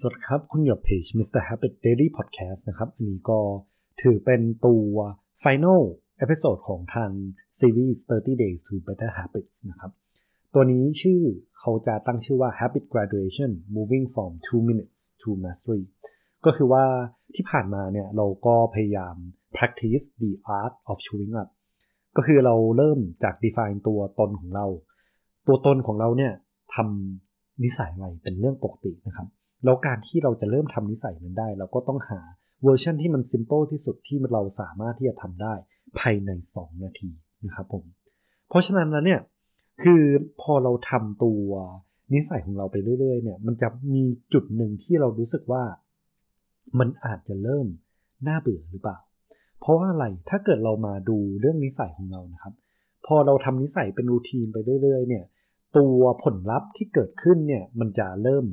สวัสดีครับ คุณหยดเพจ Mr. Habit Daily Podcast นะครับ อันนี้ก็ถือเป็นตัว Final Episode ของทางซีรีส์ 30 Days to Better Habits นะครับ ตัวนี้ชื่อเขาจะตั้งชื่อว่า Habit Graduation Moving from 2 Minutes to Mastery ก็คือว่าที่ผ่านมาเนี่ยเราก็พยายาม practice the art of showing up ก็คือเราเริ่มจาก define ตัวตนของเรา ตัวตนของเราเนี่ยทำนิสัยอะไรเป็นเรื่องปกตินะครับ แล้วการที่เราจะเริ่มทำนิสัยนั้นได้ เราก็ต้องหาเวอร์ชันที่มันซิมเ l ิลที่สุดที่เราสามารถที่จะทำได้ภายใน 2 นาทีนะครับผม เพราะฉะนั้นแล้วเนี่ยคือพอเราทำตัวนิสัยของเราไปเรื่อยๆเนี่ยมันจะมีจุดหนึ่งที่เรารู้สึกว่า มันอาจจะเริ่มน่าเบื่อหรือเปล่า เพราะว่าอะไรถ้าเกิดเรามาดูเรื่องนิสัยของเรานะครับ พอเราทำนิสัยเป็นรูทีนไปเรื่อยๆเนี่ยตัวผลลัพธ์ที่เกิดขึ้นเนี่ยมันจะเริ่ม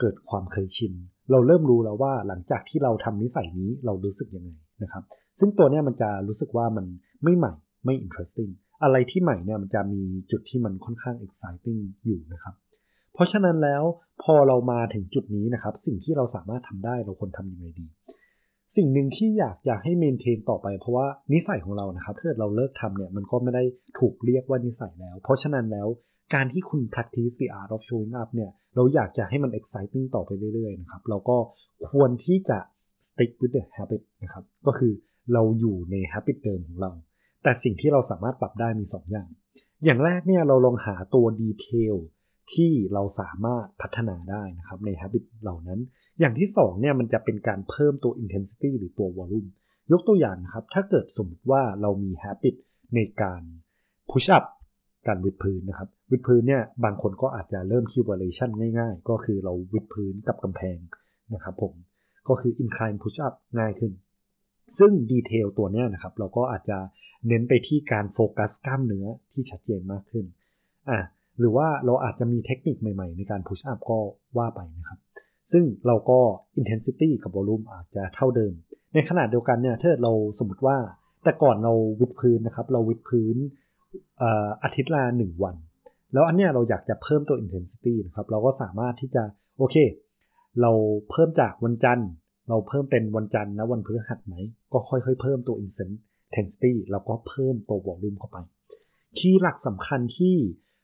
เกิดความเคยชิน เราเริ่มรู้แล้วว่าหลังจากที่เราทำนิสัยนี้เรารู้สึกยังไงนะครับ ซึ่งตัวนี้มันจะรู้สึกว่ามันไม่ใหม่ไม่ interesting อะไรที่ใหม่เนี่ยมันจะมีจุดที่มันค่อนข้าง exciting อยู่นะครับ เพราะฉะนั้นแล้วพอเรามาถึงจุดนี้นะครับ สิ่งที่เราสามารถทำได้เราควรทำยังไงดี สิ่งหนึ่งที่อยากอยากให้เมนเทนต่อไปเพราะว่านิสัยของเรานะครับถ้าเราเลิกทำเนี่ยมันก็ไม่ได้ถูกเรียกว่านิสัยแล้ว เพราะฉะนั้นแล้ว การที่คุณ practice the art of showing up เนี่ย เราอยากจะให้มัน exciting ต่อไปเรื่อยๆนะครับ เราก็ควรที่จะ stick with the habit นะครับ ก็คือเราอยู่ใน habit เดิมของเรา แต่สิ่งที่เราสามารถปรับได้มี 2 อย่าง อย่างแรกเนี่ยเราลองหาตัวดีเทลที่เราสามารถพัฒนาได้นะครับใน habit เหล่านั้น อย่างที่2เนี่ยมันจะเป็นการเพิ่มตัว intensity หรือตัว volume ยกตัวอย่างนะครับ ถ้าเกิดสมมติว่าเรามี habit ในการ push up การวิดพื้นนะครับวิดพื้นเนี่ยบางคนก็อาจจะเริ่มที่ variation ง่ายๆ ก็คือเราวิดพื้นกับกำแพงนะครับผมก็คือ incline push up ง่ายขึ้น ซึ่งดีเทลตัวนี้นะครับ เราก็อาจจะเน้นไปที่การโฟกัสกล้ามเนื้อที่ชัดเจนมากขึ้นอะหรือว่าเราอาจจะมีเทคนิคใหม่ๆ ในการ push up ก็ว่าไปนะครับ ซึ่งเราก็ intensity กับ volume อาจจะเท่าเดิม ในขณะเดียวกันเนี่ยถ้าเราสมมติว่าแต่ก่อนเราวิดพื้นนะครับ เราวิดพื้น อาทิตย์ละหนึ่งวัน แล้วอันเนี้ยเราอยากจะเพิ่มตัว intensity นะครับเราก็สามารถที่จะโอเค เราเพิ่มจากวันจันทร์ เราเพิ่มเป็นวันจันทร์นะวันพฤหัสไหม ก็ค่อยๆ เพิ่มตัว intensity แล้วก็เพิ่มตัว volume เข้าไป คีย์หลักสำคัญที่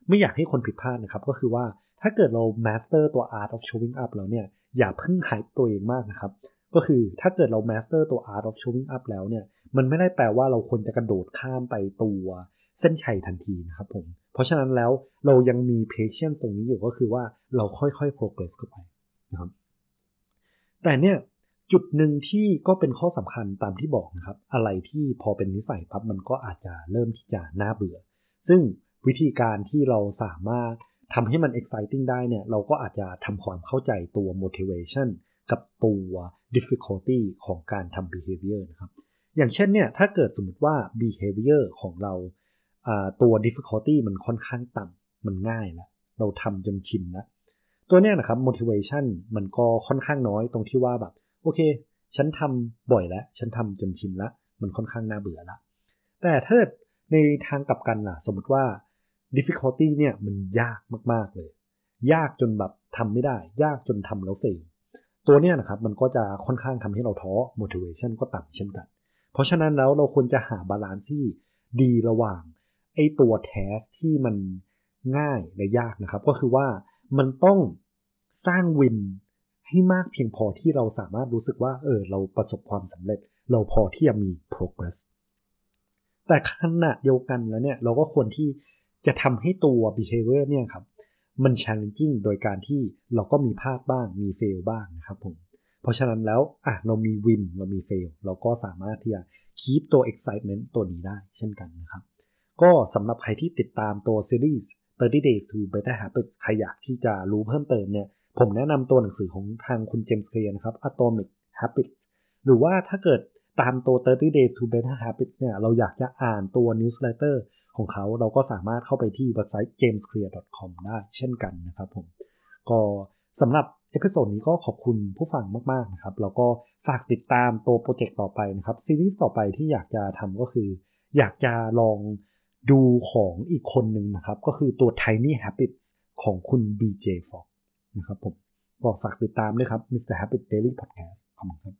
ไม่อยากให้คนผิดพลาดนะครับก็คือว่าถ้าเกิดเรา master ตัว art of showing up แล้วเนี่ยอย่าเพิ่งหายตัวเองมากนะครับ ก็คือถ้าเกิดเรา master ตัว art of showing up แล้วเนี่ย มันไม่ได้แปลว่าเราควรจะกระโดดข้ามไปตัวเส้นชัยทันทีนะครับผม เพราะฉะนั้นแล้วเรายังมี patience ตรงนี้อยู่ก็คือว่าเราค่อยๆ progress เข้าไปนะครับ แต่เนี่ยจุดหนึ่งที่ก็เป็นข้อสำคัญตามที่บอกนะครับ อะไรที่พอเป็นนิสัยปั๊บมันก็อาจจะเริ่มที่จะน่าเบื่อ ซึ่งวิธีการที่เราสามารถทำให้มัน exciting ได้เนี่ย เราก็อาจจะทำความเข้าใจตัว motivation กับตัว difficulty ของการทำ behavior นะครับ อย่างเช่นเนี่ยถ้าเกิดสมมติว่า behavior ของเราตัว difficulty มันค่อนข้างต่ำมันง่ายแล้วเราทำจนชินแล้วตัวเนี้ยนะครับ motivation มันก็ค่อนข้างน้อยตรงที่ว่าแบบ โอเค ฉันทำบ่อยแล้ว ฉันทำจนชินแล้วมันค่อนข้างน่าเบื่อละแต่ถ้าในทางกลับกันล่ะ สมมติว่า difficulty เนี่ยมันยากมาก ๆ เลย ยากจนแบบทำไม่ได้ ยากจนทำแล้ว fail ตัวเนี้ยนะครับมันก็จะค่อนข้างทำให้เราท้อ motivation ก็ต่ำเช่นกัน เพราะฉะนั้นแล้วเราควรจะหา balance ที่ดีระหว่างไอตัว task ที่มันง่ายและยากนะครับ ก็คือว่ามันต้องสร้าง winให้มากเพียงพอที่เราสามารถรู้สึกว่าเออเราประสบความสำเร็จ เราพอที่จะมี progress แต่ขณะเดียวกันแล้วเนี่ยเราก็ควรที่จะทำให้ตัว behavior เนี่ยครับ มัน challenging โดยการที่เราก็มีพลาดบ้างมี fail บ้างนะครับผมเพราะฉะนั้นแล้วอะเรามี win เรามี fail เราก็สามารถที่จะ keep ตัว excitement ตัวนี้ได้เช่นกันนะครับ ก็สำหรับใครที่ติดตามตัวซีรีส์30 days to better habits ใครอยากที่จะรู้เพิ่มเติมเนี่ย ผมแนะนำตัวหนังสือของทางคุณ James Clear นะครับ Atomic Habits หรือว่าถ้าเกิดตามตัว 30 days to better habits เนี่ย เราอยากจะอ่านตัว newsletter ของเขาเราก็สามารถเข้าไปที่เว็บไซต์ jamesclear.com ได้เช่นกันนะครับผม ก็สำหรับ episode นี้ก็ขอบคุณผู้ฟังมากๆนะครับ แล้วก็ฝากติดตามตัว project ต่อไปนะครับ ซีรีส์ต่อไปที่อยากจะทำก็คือ อยากจะลองดูของอีกคนหนึ่งนะครับ ก็คือตัว Tiny Habits ของคุณ BJ Fogg นะครับผมก็ฝากติดตามด้วยครับ Mr. Habit Daily Podcast ขอบคุณ